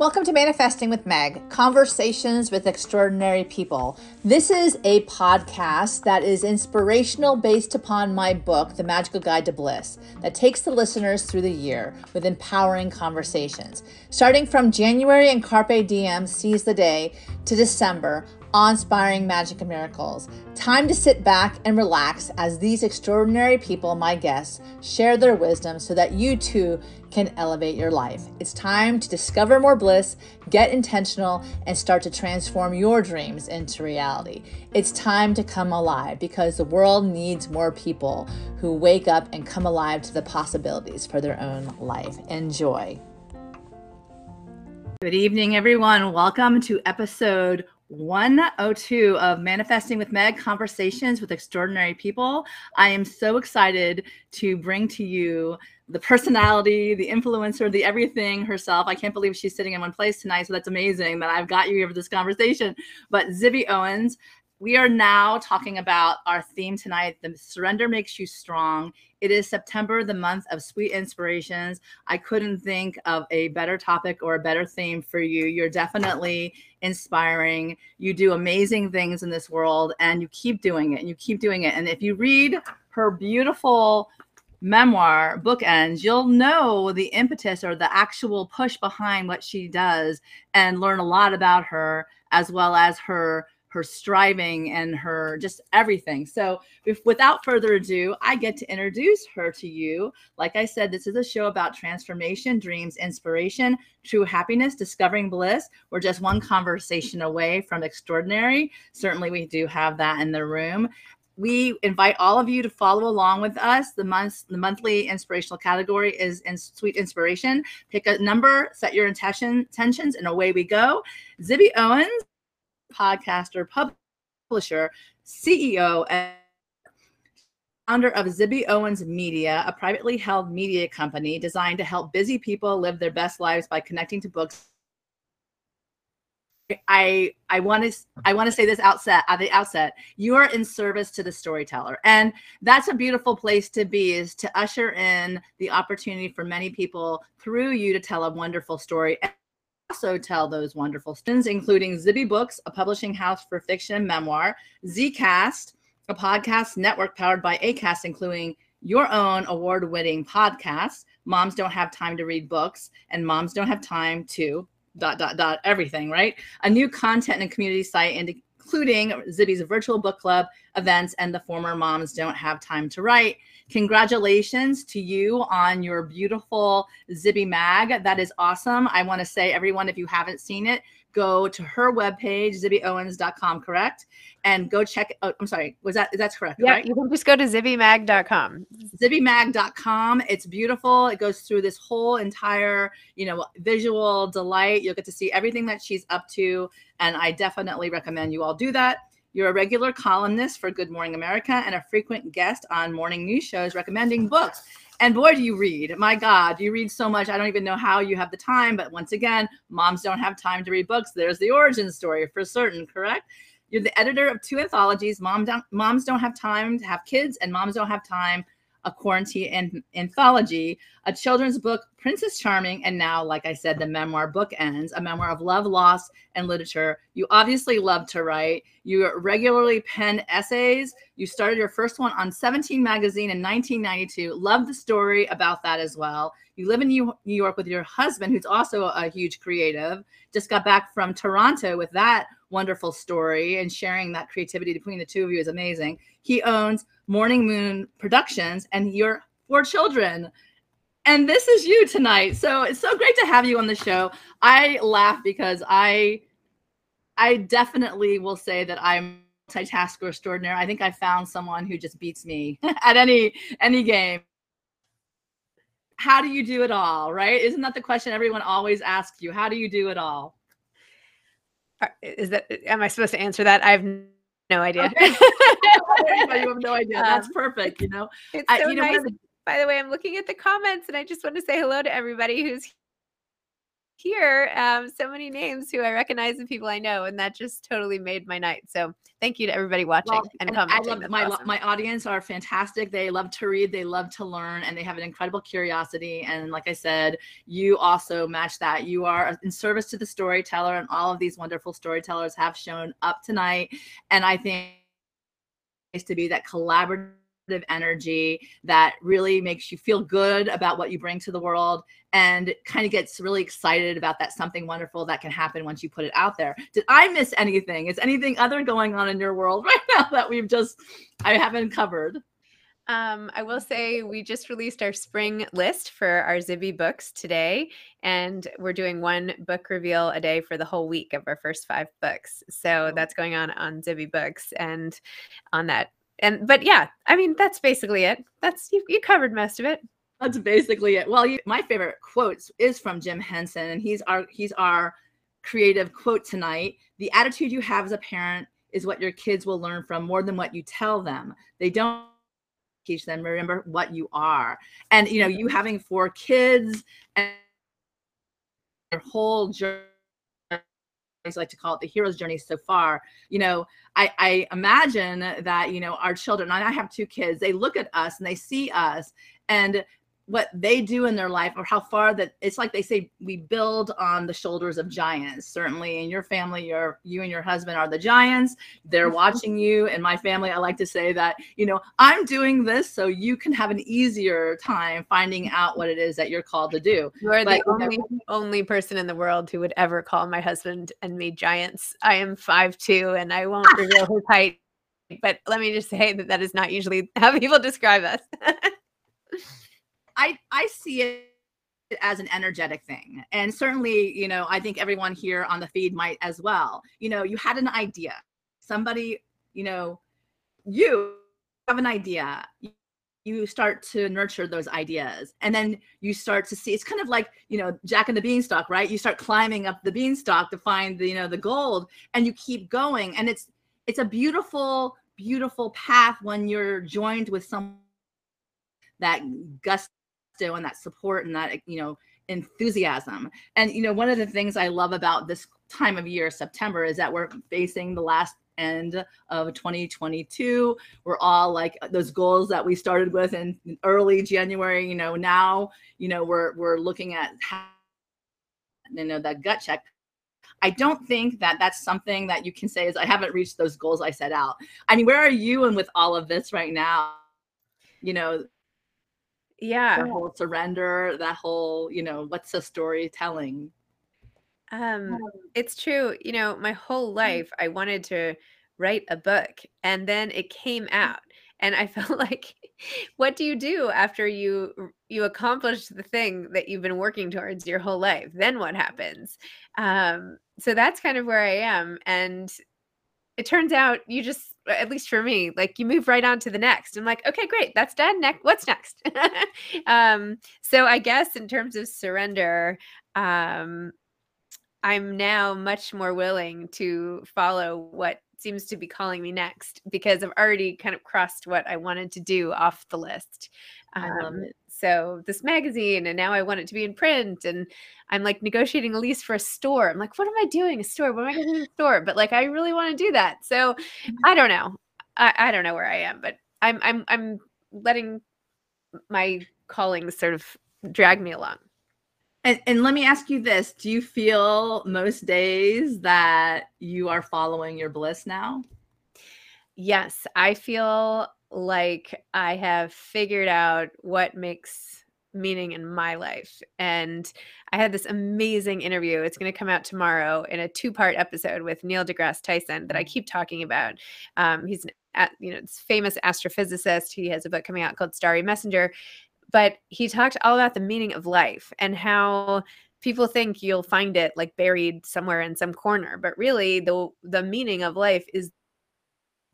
Welcome to Manifesting with Meg, conversations with extraordinary people. This is a podcast that is inspirational based upon my book, The Magical Guide to Bliss, that takes the listeners through the year with empowering conversations. Starting from January and Carpe Diem, Seize the Day, to December, awe-inspiring magic and miracles. Time to sit back and relax as these extraordinary people, my guests, share their wisdom so that you too can elevate your life. It's time to discover more bliss, get intentional, and start to transform your dreams into reality. It's time to come alive because the world needs more people who wake up and come alive to the possibilities for their own life. Enjoy. Good evening, everyone. Welcome to episode 102 of Manifesting with Meg Conversations with Extraordinary People. I am so excited to bring to you the personality, the influencer, the everything herself. I can't believe she's sitting in one place tonight. So that's amazing that I've got you here for this conversation. But Zibby Owens, we are now talking about our theme tonight the surrender makes you strong it is september the month of sweet inspirations i couldn't think of a better topic or a better theme for you you're definitely inspiring. You do amazing things in this world and you keep doing it and you keep doing it. And if you read her beautiful memoir bookends you'll know the impetus or the actual push behind what she does and learn a lot about her as well as her her striving and her just everything. So, if, without further ado, I get to introduce her to you. Like I said, this is a show about transformation, dreams, inspiration, true happiness, discovering bliss. We're just one conversation away from extraordinary. Certainly, we do have that in the room. We invite all of you to follow along with us. The month, the monthly inspirational category is in sweet inspiration. Pick a number, set your intention, intentions, and away we go. Zibby Owens podcaster, publisher, CEO, and founder of Zibby Owens Media, a privately held media company designed to help busy people live their best lives by connecting to books. I I want to I want to say this outset at the outset. You are in service to the storyteller, and that's a beautiful place to be. Is to usher in the opportunity for many people through you to tell a wonderful story also tell those wonderful stories, including Zibby Books, a publishing house for fiction and memoir, Zcast, a podcast network powered by ACAST, including your own award winning podcast, Moms Don't Have Time to Read Books, and Moms Don't Have Time to dot, dot, dot, everything, right? A new content and community site, including Zibby's virtual book club events and the former Moms Don't Have Time to Write. Congratulations to you on your beautiful Zibby mag. That is awesome. I want to say, everyone, if you haven't seen it, go to her webpage, zibbyowens.com, correct? And go check. Oh, I'm sorry. Was that, that's correct? Yeah, right? you can just go to zibbymag.com. Zibbymag.com. It's beautiful. It goes through this whole entire, you know, visual delight. You'll get to see everything that she's up to. And I definitely recommend you all do that. You're a regular columnist for Good Morning America and a frequent guest on morning news shows recommending books. And boy, do you read. My God, you read so much. I don't even know how you have the time. But once again, moms don't have time to read books. There's the origin story for certain, correct? You're the editor of two anthologies. Mom don't, moms don't have time to have kids, and moms don't have time a quarantine anthology, a children's book, Princess Charming, and now, like I said, the memoir book ends, a memoir of love, loss, and literature. You obviously love to write. You regularly pen essays. You started your first one on 17 magazine in 1992. Love the story about that as well. You live in New York with your husband, who's also a huge creative. Just got back from Toronto with that wonderful story and sharing that creativity between the two of you is amazing. He owns Morning Moon Productions and your four children. And this is you tonight. So it's so great to have you on the show. I laugh because I I definitely will say that I'm multitasker extraordinaire. I think I found someone who just beats me at any any game. How do you do it all, right? Isn't that the question everyone always asks you? How do you do it all? Is that am I supposed to answer that? I have no idea. Okay. you have no idea. That's um, perfect. You know, it's so I, you nice. Know, By the way, I'm looking at the comments and I just want to say hello to everybody who's hear um, so many names who I recognize and people I know, and that just totally made my night. So thank you to everybody watching well, and, and commenting. I love my awesome. my audience are fantastic. They love to read, they love to learn, and they have an incredible curiosity. And like I said, you also match that. You are in service to the storyteller, and all of these wonderful storytellers have shown up tonight. And I think it's nice to be that collaborative energy that really makes you feel good about what you bring to the world and kind of gets really excited about that something wonderful that can happen once you put it out there. Did I miss anything? Is anything other going on in your world right now that we've just I haven't covered? Um, I will say we just released our spring list for our Zibby books today, and we're doing one book reveal a day for the whole week of our first five books. So that's going on on Zibby Books, and on that and but yeah, I mean that's basically it. That's you, you covered most of it. That's basically it. Well, you, my favorite quotes is from Jim Henson, and he's our he's our creative quote tonight. The attitude you have as a parent is what your kids will learn from more than what you tell them. They don't teach them. Remember what you are, and you know you having four kids and your whole journey I like to call it the hero's journey so far. You know, I, I imagine that, you know, our children, and I have two kids, they look at us and they see us and what they do in their life or how far that it's like they say we build on the shoulders of giants. Certainly in your family your you and your husband are the giants. They're watching you. In my family i like to say that you know i'm doing this so you can have an easier time finding out what it is that you're called to do. You are but, the only, only person in the world who would ever call my husband and me giants. I am five two and i won't reveal his height but let me just say that that is not usually how people describe us I I see it as an energetic thing. And certainly, you know, I think everyone here on the feed might as well. You know, you had an idea. Somebody, you know, you have an idea. You start to nurture those ideas. And then you start to see it's kind of like, you know, Jack and the Beanstalk, right? You start climbing up the beanstalk to find the, you know, the gold and you keep going. And it's it's a beautiful, beautiful path when you're joined with some that gust and that support and that you know enthusiasm and you know one of the things i love about this time of year september is that we're facing the last end of 2022 we're all like those goals that we started with in early january you know now you know we're we're looking at how, you know that gut check I don't think that that's something that you can say is I haven't reached those goals I set out. I mean, where are you and with all of this right now? You know, yeah. The whole surrender that whole you know what's the storytelling? Um it's true you know my whole life i wanted to write a book and then it came out and i felt like what do you do after you you accomplish the thing that you've been working towards your whole life? Then what happens? Um so that's kind of where i am and it turns out you just at least for me like you move right on to the next. I'm like okay great that's done next what's next? Um so i guess in terms of surrender um i'm now much more willing to follow what seems to be calling me next because i've already kind of crossed what i wanted to do off the list. Um, I love it so this magazine and now i want it to be in print and i'm like negotiating a lease for a store. I'm like what am i doing? A store? What am i going to do a store? But like i really want to do that. So mm-hmm. i don't know. I, I don't know where i am but i'm i'm i'm letting my calling sort of drag me along. And, and let me ask you this. Do you feel most days that you are following your bliss now? Yes i feel like I have figured out what makes meaning in my life. And I had this amazing interview. It's going to come out tomorrow in a two part episode with Neil deGrasse Tyson that I keep talking about. Um, he's an, you know, famous astrophysicist. He has a book coming out called Starry Messenger. But he talked all about the meaning of life and how people think you'll find it like buried somewhere in some corner but really the the meaning of life is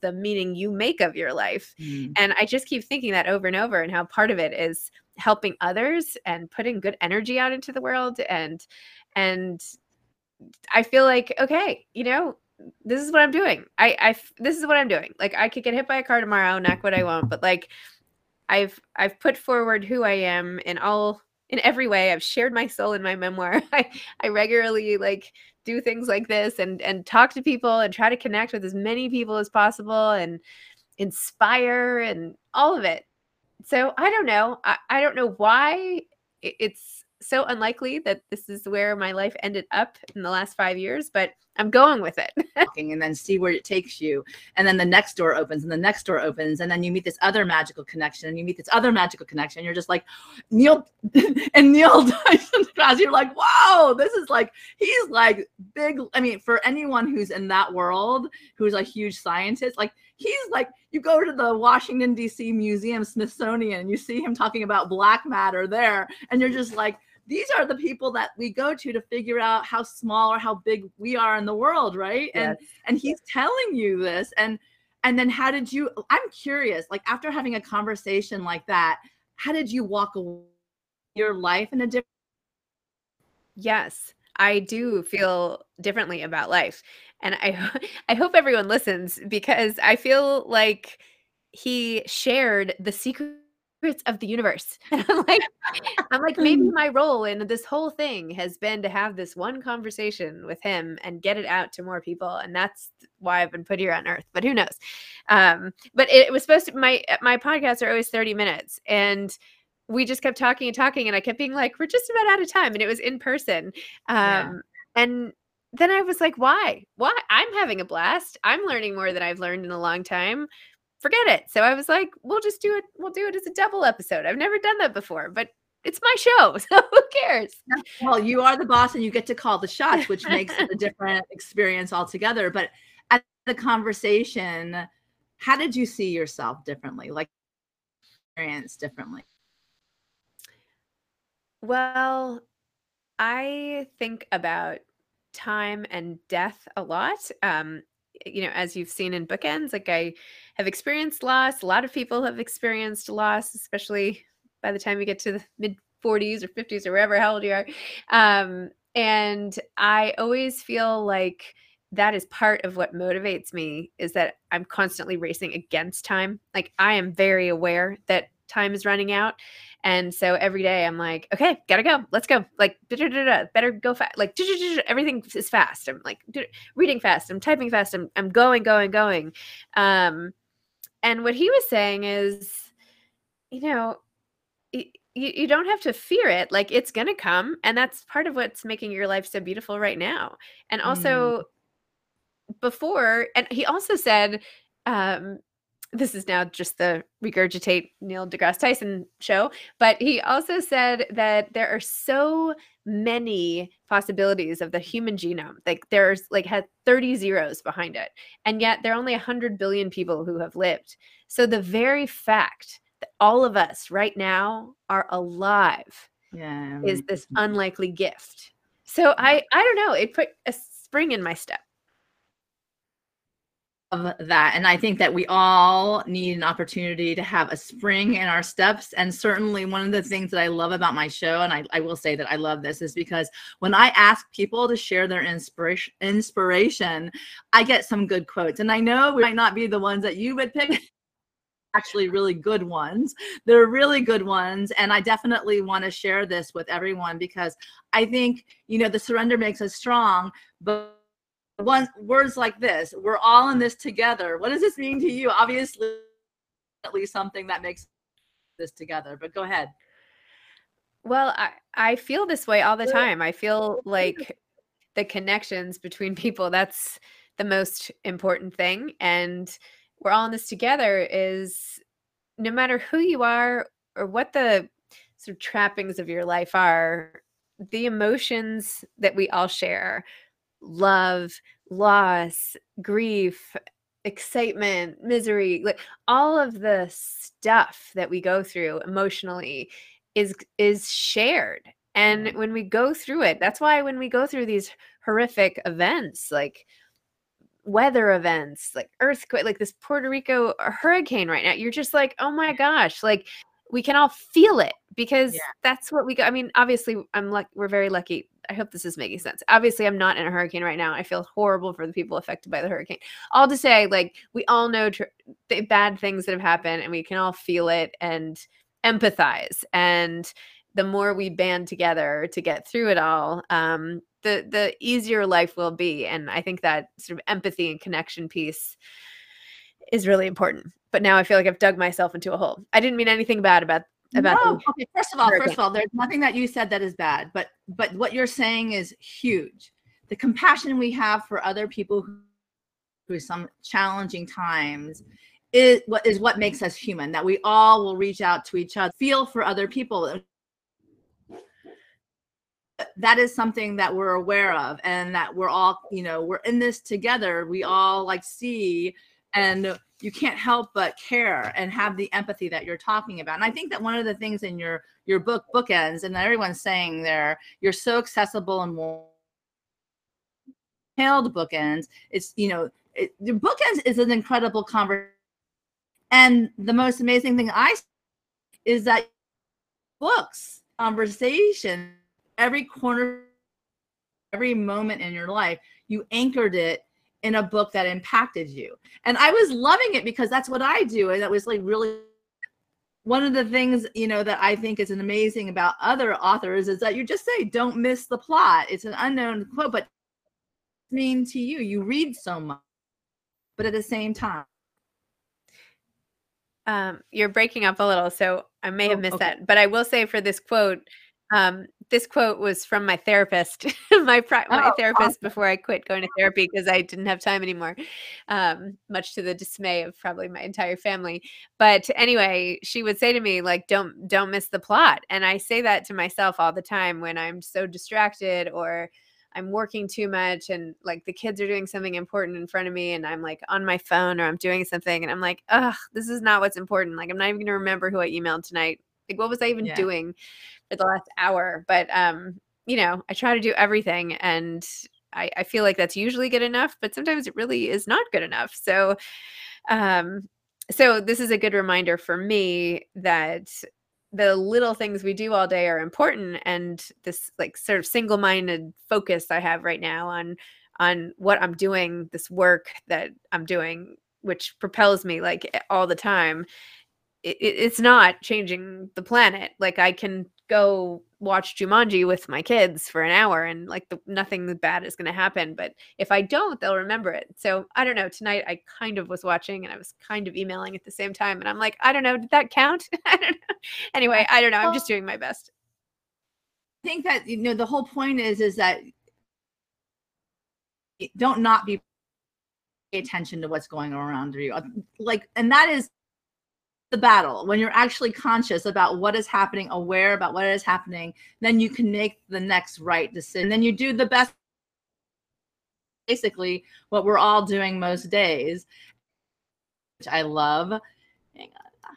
the meaning you make of your life. Mm. And I just keep thinking that over and over and how part of it is helping others and putting good energy out into the world and and I feel like okay, you know, this is what I'm doing. I I this is what I'm doing. Like I could get hit by a car tomorrow, knock what I want, but like I've I've put forward who I am in all in every way. I've shared my soul in my memoir. I, I regularly like do things like this and and talk to people and try to connect with as many people as possible and inspire and all of it. So I don't know. I, I don't know why it's so unlikely that this is where my life ended up in the last five years, but I'm going with it. and then see where it takes you. And then the next door opens and the next door opens. And then you meet this other magical connection and you meet this other magical connection. You're just like, Neil and Neil Tyson class. You're like, wow, this is like, he's like big. I mean, for anyone who's in that world, who's a huge scientist, like he's like, you go to the Washington, D.C. Museum, Smithsonian, and you see him talking about black matter there. And you're just like, these are the people that we go to to figure out how small or how big we are in the world right yes. and and he's telling you this and and then how did you i'm curious like after having a conversation like that how did you walk away your life in a different yes i do feel differently about life and i i hope everyone listens because i feel like he shared the secret secrets of the universe. And I'm like, I'm like, maybe my role in this whole thing has been to have this one conversation with him and get it out to more people. And that's why I've been put here on earth. But who knows? Um, but it, it was supposed to my my podcasts are always 30 minutes. And we just kept talking and talking. And I kept being like, we're just about out of time. And it was in person. Um, yeah. and then I was like, why? Why? I'm having a blast. I'm learning more than I've learned in a long time forget it. So I was like, we'll just do it. We'll do it as a double episode. I've never done that before, but it's my show. So who cares? Well, you are the boss and you get to call the shots, which makes it a different experience altogether. But at the conversation, how did you see yourself differently? Like experience differently? Well, I think about time and death a lot. Um, you know, as you've seen in bookends, like I have experienced loss. A lot of people have experienced loss, especially by the time you get to the mid 40s or 50s or wherever how old you are. Um, and I always feel like that is part of what motivates me is that I'm constantly racing against time. Like I am very aware that time is running out. And so every day I'm like, okay, gotta go. Let's go. Like, better go fast. Like, everything is fast. I'm like reading fast. I'm typing fast. I'm, I'm going, going, going. Um, and what he was saying is, you know, you, you don't have to fear it. Like, it's going to come. And that's part of what's making your life so beautiful right now. And also, mm. before, and he also said, um, this is now just the regurgitate Neil deGrasse Tyson show, but he also said that there are so many possibilities of the human genome. Like there's like had 30 zeros behind it. And yet there are only 100 billion people who have lived. So the very fact that all of us right now are alive yeah. is this unlikely gift. So I I don't know, it put a spring in my step that. And I think that we all need an opportunity to have a spring in our steps. And certainly, one of the things that I love about my show, and I, I will say that I love this, is because when I ask people to share their inspiration, inspiration, I get some good quotes. And I know we might not be the ones that you would pick. actually really good ones. They're really good ones. And I definitely want to share this with everyone because I think, you know, the surrender makes us strong, but one words like this we're all in this together. What does this mean to you? Obviously at least something that makes this together but go ahead. Well i i feel this way all the time. I feel like the connections between people that's the most important thing and we're all in this together is no matter who you are or what the sort of trappings of your life are the emotions that we all share love, loss, grief, excitement, misery, like all of the stuff that we go through emotionally is is shared. And mm-hmm. when we go through it, that's why when we go through these horrific events like weather events, like earthquake, like this Puerto Rico hurricane right now, you're just like, "Oh my mm-hmm. gosh, like we can all feel it because yeah. that's what we go. I mean, obviously, I'm like, we're very lucky. I hope this is making sense. Obviously, I'm not in a hurricane right now. I feel horrible for the people affected by the hurricane. All to say, like, we all know tr- bad things that have happened and we can all feel it and empathize. And the more we band together to get through it all, um, the the easier life will be. And I think that sort of empathy and connection piece is really important. But now I feel like I've dug myself into a hole. I didn't mean anything bad about about no. okay first of all first of all there's nothing that you said that is bad but but what you're saying is huge. The compassion we have for other people through some challenging times is what is what makes us human that we all will reach out to each other feel for other people. That is something that we're aware of and that we're all you know we're in this together. We all like see and you can't help but care and have the empathy that you're talking about. And I think that one of the things in your your book bookends, and everyone's saying there, you're so accessible and hailed bookends. It's you know, it, the bookends is an incredible conversation. And the most amazing thing I is that books conversation every corner, every moment in your life, you anchored it in a book that impacted you. And I was loving it because that's what I do. And that was like really one of the things, you know, that I think is an amazing about other authors is that you just say, don't miss the plot. It's an unknown quote, but mean to you. You read so much, but at the same time. Um, you're breaking up a little, so I may have oh, missed okay. that. But I will say for this quote, um, this quote was from my therapist, my pri- my oh, therapist awesome. before I quit going to therapy because I didn't have time anymore, um, much to the dismay of probably my entire family. But anyway, she would say to me like, "Don't don't miss the plot," and I say that to myself all the time when I'm so distracted or I'm working too much and like the kids are doing something important in front of me and I'm like on my phone or I'm doing something and I'm like, ugh, this is not what's important. Like I'm not even gonna remember who I emailed tonight. Like what was I even yeah. doing? for the last hour. But um, you know, I try to do everything and I, I feel like that's usually good enough, but sometimes it really is not good enough. So um so this is a good reminder for me that the little things we do all day are important and this like sort of single-minded focus i have right now on on what i'm doing this work that i'm doing which propels me like all the time it, it's not changing the planet like i can go watch Jumanji with my kids for an hour and like the, nothing bad is going to happen. But if I don't, they'll remember it. So I don't know. Tonight I kind of was watching and I was kind of emailing at the same time. And I'm like, I don't know. Did that count? I don't know. Anyway, I don't know. I'm just doing my best. I think that, you know, the whole point is, is that don't not be pay attention to what's going on around you. Like, and that is the battle. When you're actually conscious about what is happening aware about what is happening then you can make the next right decision. Then you do the best basically what we're all doing most days which i love. Hang on.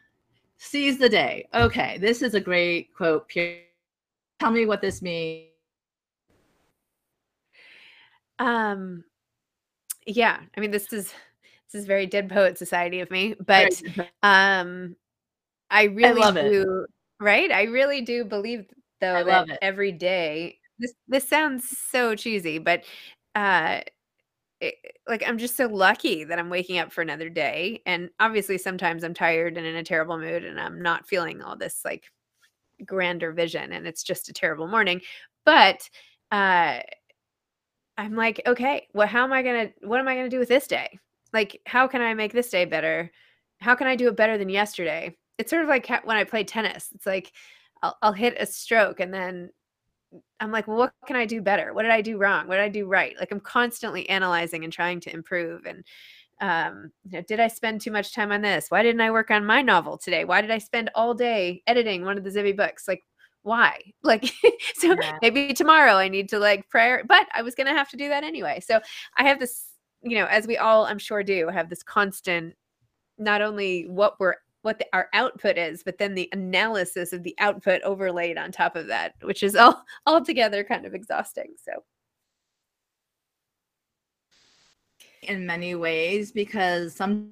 Seize the day. Okay this is a great quote tell me what this means. Um yeah i mean this is this is very dead poet society of me, but um I really I do it. right? I really do believe though that every day this this sounds so cheesy, but uh it, like I'm just so lucky that I'm waking up for another day and obviously sometimes I'm tired and in a terrible mood and I'm not feeling all this like grander vision and it's just a terrible morning, but uh I'm like, okay, well, how am I gonna what am I gonna do with this day? Like how can i make this day better? How can i do it better than yesterday? It's sort of like when i play tennis it's like I'll, I'll hit a stroke and then i'm like well what can i do better? What did i do wrong? What did i do right? Like i'm constantly analyzing and trying to improve and um you know, did i spend too much time on this? Why didn't i work on my novel today? Why did i spend all day editing one of the zibby books? Like why? Like so yeah. maybe tomorrow i need to like prayer but i was gonna have to do that anyway. So i have this you know, as we all I'm sure do, have this constant not only what we're what the, our output is, but then the analysis of the output overlaid on top of that, which is all altogether kind of exhausting. So in many ways because some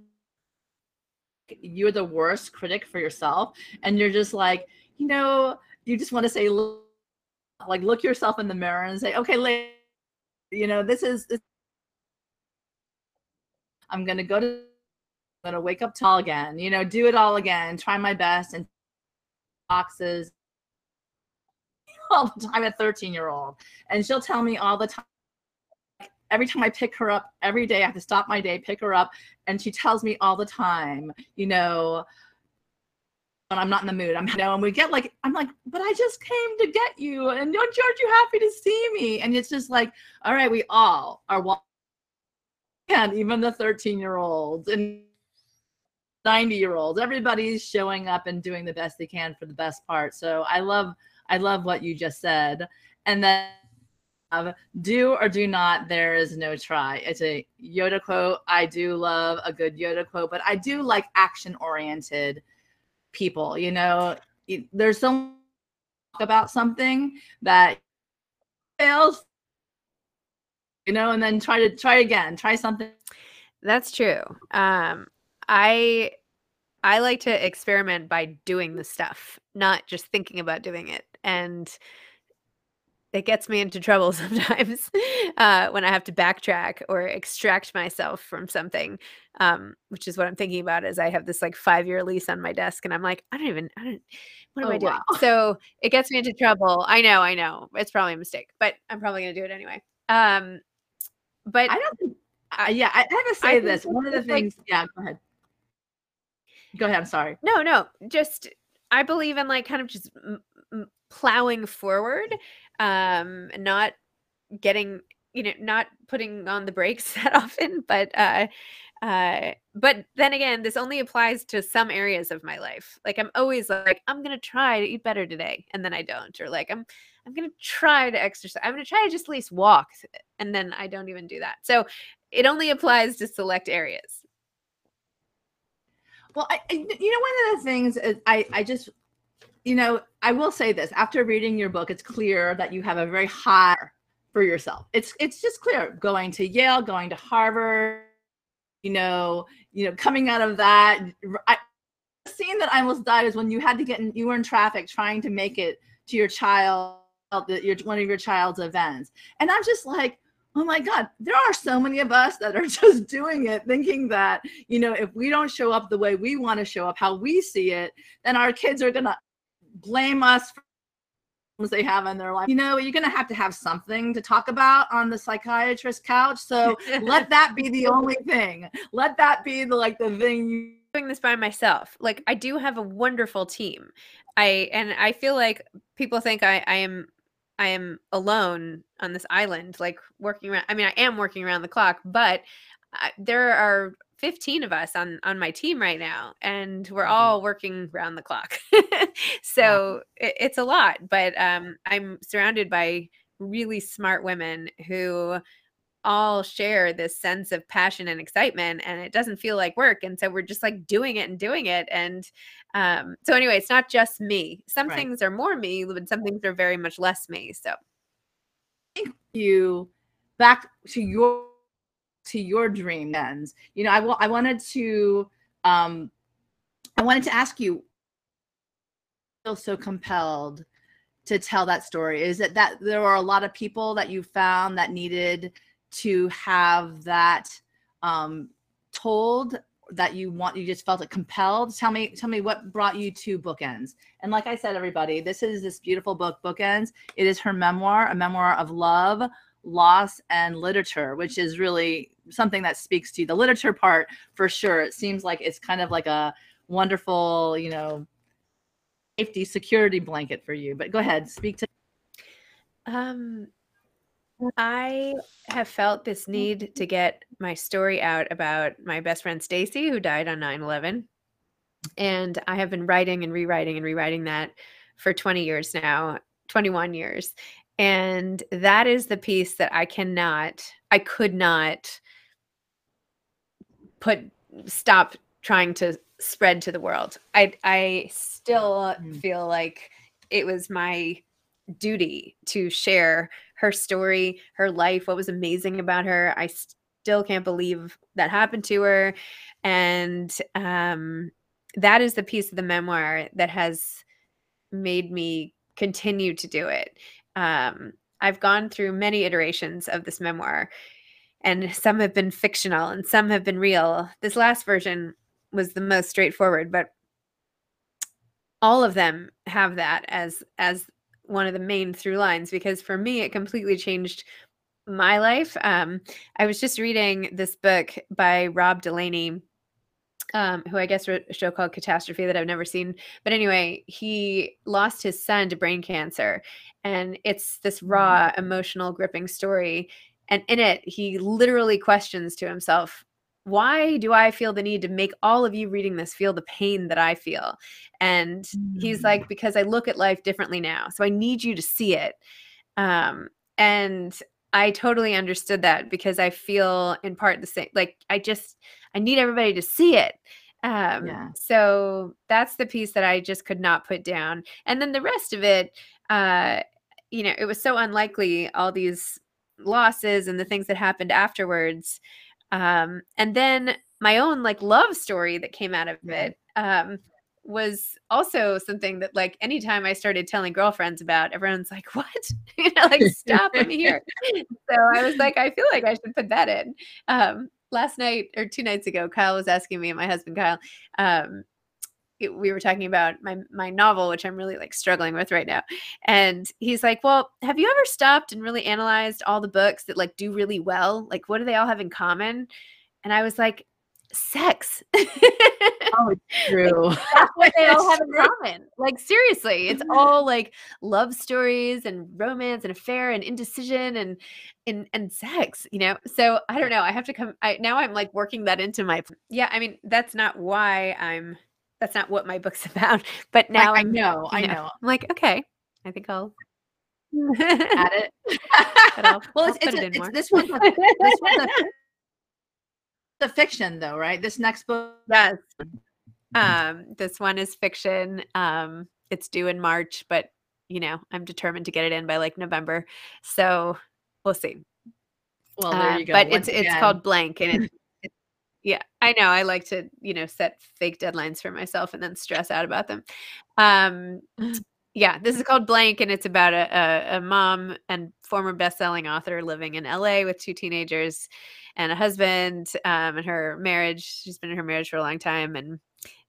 you're the worst critic for yourself and you're just like you know you just want to say like look yourself in the mirror and say okay you know this is this I'm going to go to, I'm going to wake up tall again, you know, do it all again, try my best and boxes. all the time, a 13 year old, and she'll tell me all the time. Every time I pick her up, every day I have to stop my day, pick her up, and she tells me all the time, you know, when I'm not in the mood. I'm you know, and we get like, I'm like, but I just came to get you, and don't you aren't you happy to see me? And it's just like, all right, we all are and even the 13 year olds and 90 year olds everybody's showing up and doing the best they can for the best part. So i love i love what you just said. And then uh, do or do not there is no try. It's a yoda quote. I do love a good yoda quote but i do like action oriented people you know? There's so about something that fails you know, and then try to try again, try something. That's true. Um, I I like to experiment by doing the stuff, not just thinking about doing it. And it gets me into trouble sometimes uh, when I have to backtrack or extract myself from something, um, which is what I'm thinking about. Is I have this like five year lease on my desk, and I'm like, I don't even, I don't, what am oh, I doing? Wow. So it gets me into trouble. I know, I know, it's probably a mistake, but I'm probably gonna do it anyway. Um, but I don't think, uh, yeah, I have to say this. One of the things, like, yeah, go ahead. Go ahead. I'm sorry. No, no, just I believe in like kind of just m- m- plowing forward, um, not getting, you know, not putting on the brakes that often, but uh, uh but then again this only applies to some areas of my life like i'm always like i'm gonna try to eat better today and then i don't or like i'm i'm gonna try to exercise i'm gonna try to just at least walk and then i don't even do that. So it only applies to select areas. Well I, you know one of the things is i i just you know i will say this after reading your book it's clear that you have a very high for yourself. It's it's just clear going to yale going to harvard you know, you know, coming out of that, I, the scene that I almost died is when you had to get in, you were in traffic trying to make it to your child, your one of your child's events, and I'm just like, oh my god there are so many of us that are just doing it thinking that you know if we don't show up the way we want to show up how we see it then our kids are to blame us for problems they have in their life. You know, you're going to have to have something to talk about on the psychiatrist couch. So let that be the only thing. Let that be the like the thing you doing this by myself. Like I do have a wonderful team. I and I feel like people think I I am I am alone on this island like working around I mean I am working around the clock, but I, there are 15 of us on on my team right now and we're mm-hmm. all working around the clock. So it, it's a lot but um, i'm surrounded by really smart women who all share this sense of passion and excitement and it doesn't feel like work and so we're just like doing it and doing it and um, so anyway it's not just me. Some right. things are more me but some things are very much less me so. Thank you. Back to your to your dream ends. You know I, w- I wanted to um i wanted to ask you feel so compelled to tell that story. Is it that there were a lot of people that you found that needed to have that um told that you want you just felt it compelled tell me tell me what brought you to bookends and like i said everybody this is this beautiful book bookends it is her memoir a memoir of love loss and literature which is really something that speaks to you. The literature part, for sure, it seems like it's kind of like a wonderful, you know, safety security blanket for you. But go ahead, speak to. Um, I have felt this need to get my story out about my best friend Stacy, who died on 9 11. And I have been writing and rewriting and rewriting that for 20 years now, 21 years. And that is the piece that I cannot, I could not put stop trying to spread to the world. I I still mm. feel like it was my duty to share her story, her life, what was amazing about her. I still can't believe that happened to her and um that is the piece of the memoir that has made me continue to do it. Um I've gone through many iterations of this memoir and some have been fictional and some have been real. This last version was the most straightforward, but all of them have that as as one of the main through lines because for me it completely changed my life. Um, I was just reading this book by Rob Delaney, um, who I guess wrote a show called Catastrophe that I've never seen. But anyway, he lost his son to brain cancer. And it's this raw, mm. emotional, gripping story. And in it, he literally questions to himself, why do I feel the need to make all of you reading this feel the pain that I feel? And mm. he's like, because I look at life differently now. So I need you to see it. Um, and I totally understood that because I feel in part the same. Like I just I need everybody to see it. Um, yeah. So that's the piece that I just could not put down. And then the rest of it, uh, you know, it was so unlikely all these losses and the things that happened afterwards. Um, and then my own like love story that came out of it. Um, was also something that like anytime I started telling girlfriends about, everyone's like, "What? you know, like stop me here." so I was like, I feel like I should put that in. Um, last night or two nights ago, Kyle was asking me and my husband Kyle. Um, it, we were talking about my my novel, which I'm really like struggling with right now, and he's like, "Well, have you ever stopped and really analyzed all the books that like do really well? Like, what do they all have in common?" And I was like, sex. oh, it's true. That's what they all have in common. Like seriously, it's all like love stories and romance and affair and indecision and and and sex, you know. So I don't know. I have to come. I now I'm like working that into my. Yeah, I mean that's not why I'm. That's not what my book's about. But now I, I know. I know. know. I'm like okay. I think I'll add it. I'll, well, I'll it's, it's, it it's this one. This one the fiction though, right? This next book. Yes. Um, this one is fiction. Um, it's due in March, but you know, I'm determined to get it in by like November. So we'll see. Well, there uh, you go. Uh, but Once it's again. it's called blank and it's yeah, I know. I like to, you know, set fake deadlines for myself and then stress out about them. Um yeah, this is called Blank, and it's about a, a, a mom and former best-selling author living in LA with two teenagers and a husband um, and her marriage. She's been in her marriage for a long time, and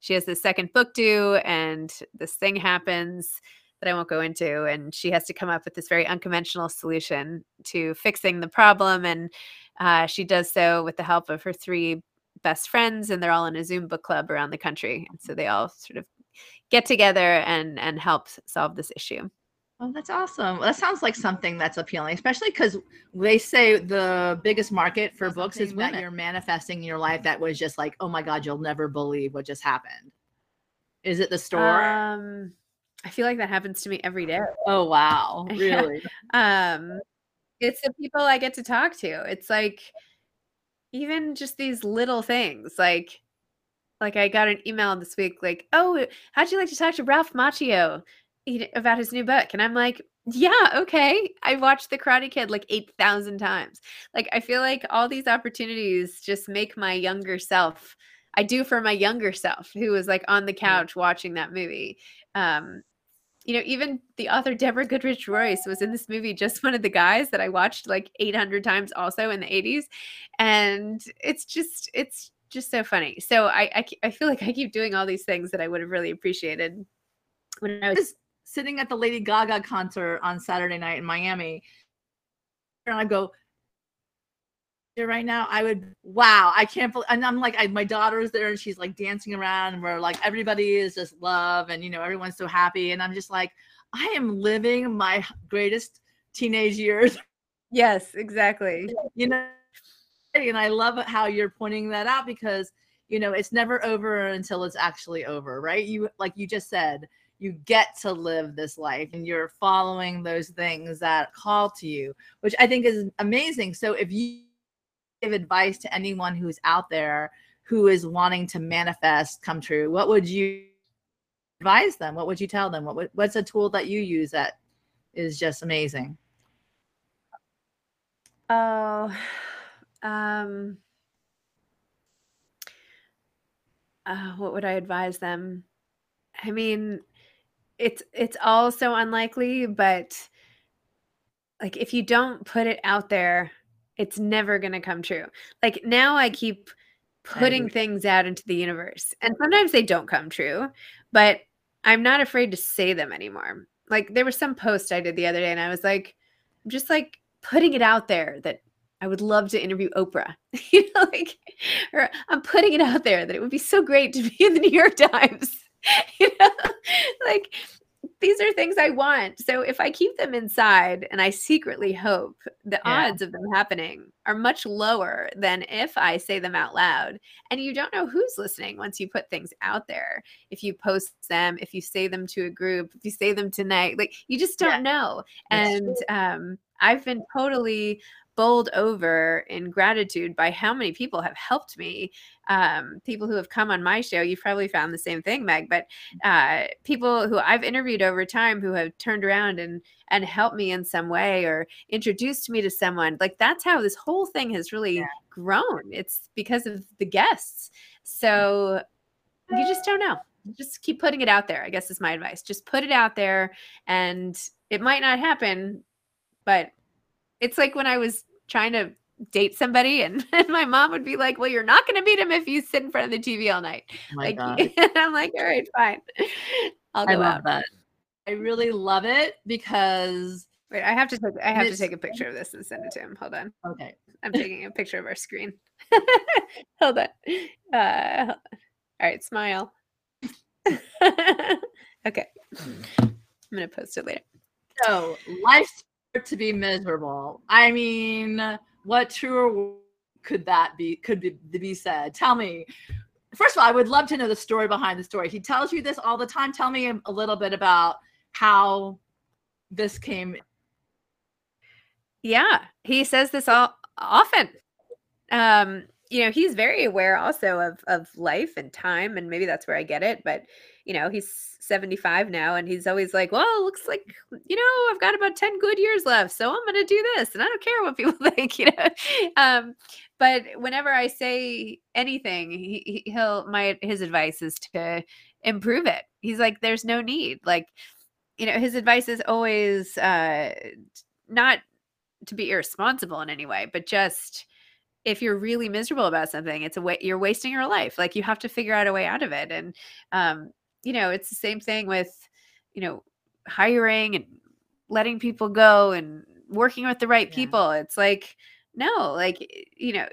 she has this second book due, and this thing happens that I won't go into, and she has to come up with this very unconventional solution to fixing the problem, and uh, she does so with the help of her three best friends, and they're all in a Zoom book club around the country, and so they all sort of get together and and help solve this issue. Oh, that's awesome. That sounds like something that's appealing, especially because they say the biggest market for books is when you're manifesting in your life that was just like, oh my God, you'll never believe what just happened. Is it the store? Um, I feel like that happens to me every day. Oh wow, really? um, it's the people I get to talk to. It's like even just these little things, like like I got an email this week, like, oh, how'd you like to talk to Ralph Macchio? about his new book. And I'm like, yeah, okay. I watched The Karate Kid like 8,000 times. Like, I feel like all these opportunities just make my younger self. I do for my younger self who was like on the couch watching that movie. Um, you know, even the author Deborah Goodrich Royce was in this movie, just one of the guys that I watched like 800 times also in the 80s. And it's just, it's just so funny. So I, I, I feel like I keep doing all these things that I would have really appreciated when I was sitting at the Lady Gaga concert on Saturday night in Miami, and I go, right now i would wow i can't believe and i'm like I, my daughter's there and she's like dancing around and we're like everybody is just love and you know everyone's so happy and i'm just like i am living my greatest teenage years. Yes exactly. You know and i love how you're pointing that out because you know it's never over until it's actually over right? You like you just said you get to live this life and you're following those things that call to you, which I think is amazing. So if you give advice to anyone who's out there who is wanting to manifest come true, what would you advise them? What would you tell them? What what's a tool that you use that is just amazing? Oh, um, uh, what would I advise them? I mean, it's it's all so unlikely, but like if you don't put it out there, it's never going to come true. Like now I keep putting things out into the universe. And sometimes they don't come true, but I'm not afraid to say them anymore. like there was some post I did the other day and I was like, I'm just like putting it out there that I would love to interview Oprah. you know, like or I'm putting it out there that it would be so great to be in the New York Times. you know, like these are things I want. So if I keep them inside and I secretly hope, the yeah. odds of them happening are much lower than if I say them out loud. And you don't know who's listening once you put things out there. If you post them, if you say them to a group, if you say them tonight, like you just don't yeah. know. And um, I've been totally bowled over in gratitude by how many people have helped me. Um, people who have come on my show, you've probably found the same thing, Meg, but uh, people who I've interviewed over time who have turned around and and helped me in some way or introduced me to someone. Like that's how this whole thing has really yeah. grown. It's because of the guests. So you just don't know. Just keep putting it out there. I guess is my advice. Just put it out there and it might not happen, but it's like when I was trying to date somebody and, and my mom would be like well you're not going to meet him if you sit in front of the tv all night. Oh like i'm like all right fine. I'll go I love out. that. I really love it because wait i have to take i have to take a picture of this and send it to him. Hold on. Okay. I'm taking a picture of our screen. Hold on. Uh all right smile. Okay. I'm gonna post it later. So life's to be miserable. I mean, what truer could that be? Could be, be said? Tell me. First of all, I would love to know the story behind the story. He tells you this all the time. Tell me a little bit about how this came. Yeah, he says this all often. Um, you know, he's very aware also of of life and time, and maybe that's where I get it. But you know, he's 75 now and he's always like, well, looks like, you know, I've got about 10 good years left. So I'm to do this. And I don't care what people think, you know? Um, but whenever I say anything, he, he'll, my, his advice is to improve it. He's like, there's no need. Like, you know, his advice is always, uh, not to be irresponsible in any way, but just, if you're really miserable about something, it's a way you're wasting your life. Like you have to figure out a way out of it. And um, you know, it's the same thing with, you know, hiring and letting people go and working with the right yeah. people. It's like, no, like, you know,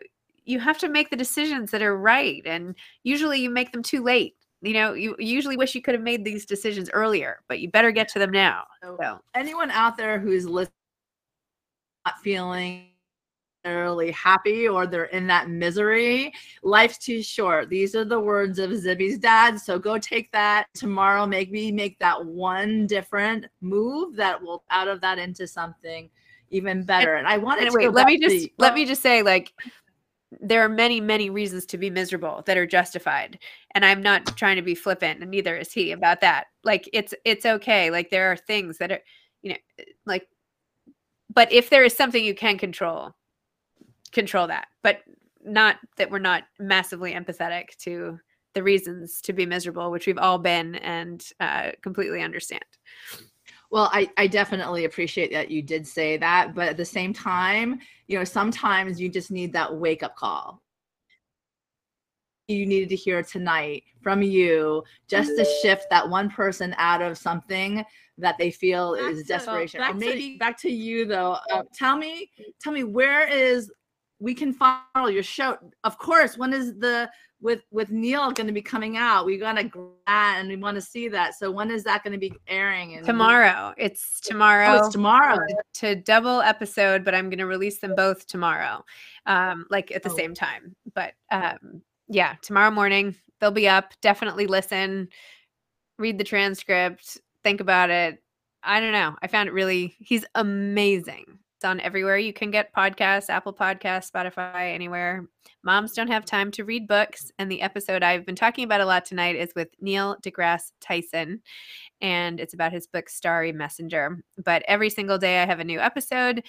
you have to make the decisions that are right. And usually you make them too late. You know, you, usually wish you could have made these decisions earlier, but you better get to them now. So, anyone out there who's listening, not feeling necessarily happy or they're in that misery. Life's too short. These are the words of Zibby's dad. So go take that tomorrow. Make me make that one different move that will out of that into something even better. And I wanted to wait, let me just let me just say like there are many many reasons to be miserable that are justified and i'm not trying to be flippant and neither is he about that like it's it's okay like there are things that are you know like but if there is something you can control control that, but not that we're not massively empathetic to the reasons to be miserable, which we've all been and uh, completely understand. Well, I, I definitely appreciate that you did say that. But at the same time, you know, sometimes you just need that wake up call. You needed to hear tonight from you just to shift that one person out of something that they feel back is desperation. To, or maybe to, back to you though. Uh, tell me, tell me where is we can follow your show. Of course, when is the with with Neil going to be coming out? We got to that and we want to see that. So when is that going to be airing? And tomorrow. It's tomorrow. Oh, it's tomorrow. To, to, double episode, but I'm going to release them both tomorrow, um, like at the oh. same time. But um, yeah, tomorrow morning they'll be up. Definitely listen, read the transcript, think about it. I don't know. I found it really. He's amazing on everywhere you can get podcasts Apple Podcasts, Spotify, anywhere. Moms don't have time to read books. And the episode I've been talking about a lot tonight is with Neil deGrasse Tyson. And it's about his book, Starry Messenger. But every single day I have a new episode,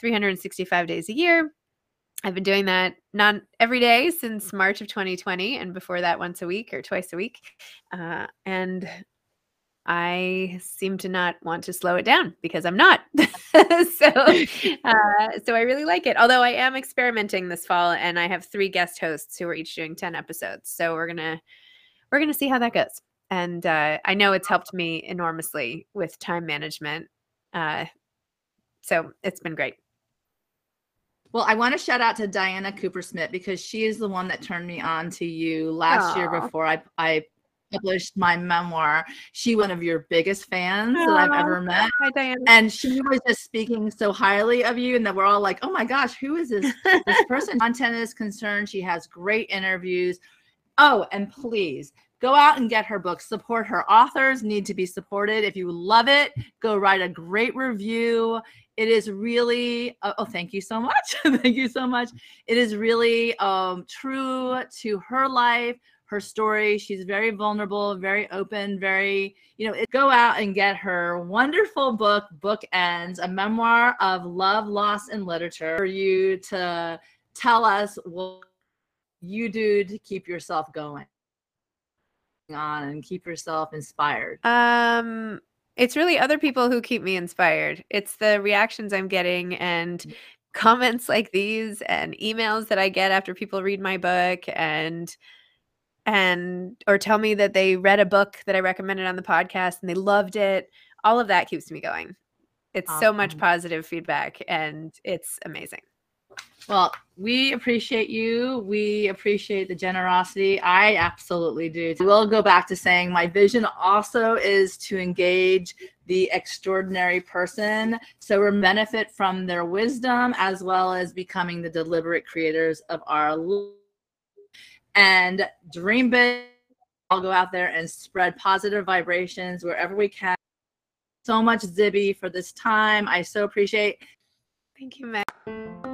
365 days a year. I've been doing that not every day since March of 2020, and before that, once a week or twice a week. Uh, and I seem to not want to slow it down because I'm not. so, uh, so I really like it. Although I am experimenting this fall, and I have three guest hosts who are each doing ten episodes. So we're gonna we're gonna see how that goes. and uh, I know it's helped me enormously with time management. Uh, so it's been great. Well, I want to shout out to Diana Cooper Smith because she is the one that turned me on to you last Aww. year before I, I published my memoir. She one of your biggest fans Aww. that I've ever met. Hi, Diana. And she was just speaking so highly of you, and that we're all like, "Oh my gosh, who is this this person?" Content is concerned. She has great interviews. Oh, and please go out and get her book. Support her. Authors need to be supported. If you love it, go write a great review. It is really oh, oh thank you so much. thank you so much. It is really um true to her life, her story. She's very vulnerable, very open, very, you know, go out and get her wonderful book, Bookends, a memoir of love, loss, and literature for you to tell us what you do to keep yourself going on and keep yourself inspired? Um, it's really other people who keep me inspired. It's the reactions I'm getting and mm. comments like these and emails that I get after people read my book and and or tell me that they read a book that I recommended on the podcast and they loved it. All of that keeps me going. It's awesome. so much positive feedback and it's amazing. Well, we appreciate you. We appreciate the generosity. I absolutely do. We'll go back to saying my vision also is to engage the extraordinary person so we benefit from their wisdom as well as becoming the deliberate creators of our life. And dream big. I'll go out there and spread positive vibrations wherever we can. So much Zibby for this time. I so appreciate. Thank you, Meg.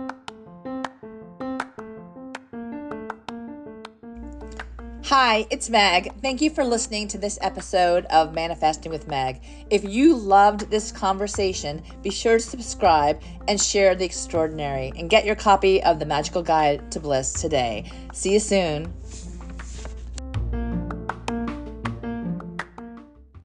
Hi, it's Meg. Thank you for listening to this episode of Manifesting with Meg. If you loved this conversation, be sure to subscribe and share the extraordinary and get your copy of the Magical Guide to Bliss today. See you soon.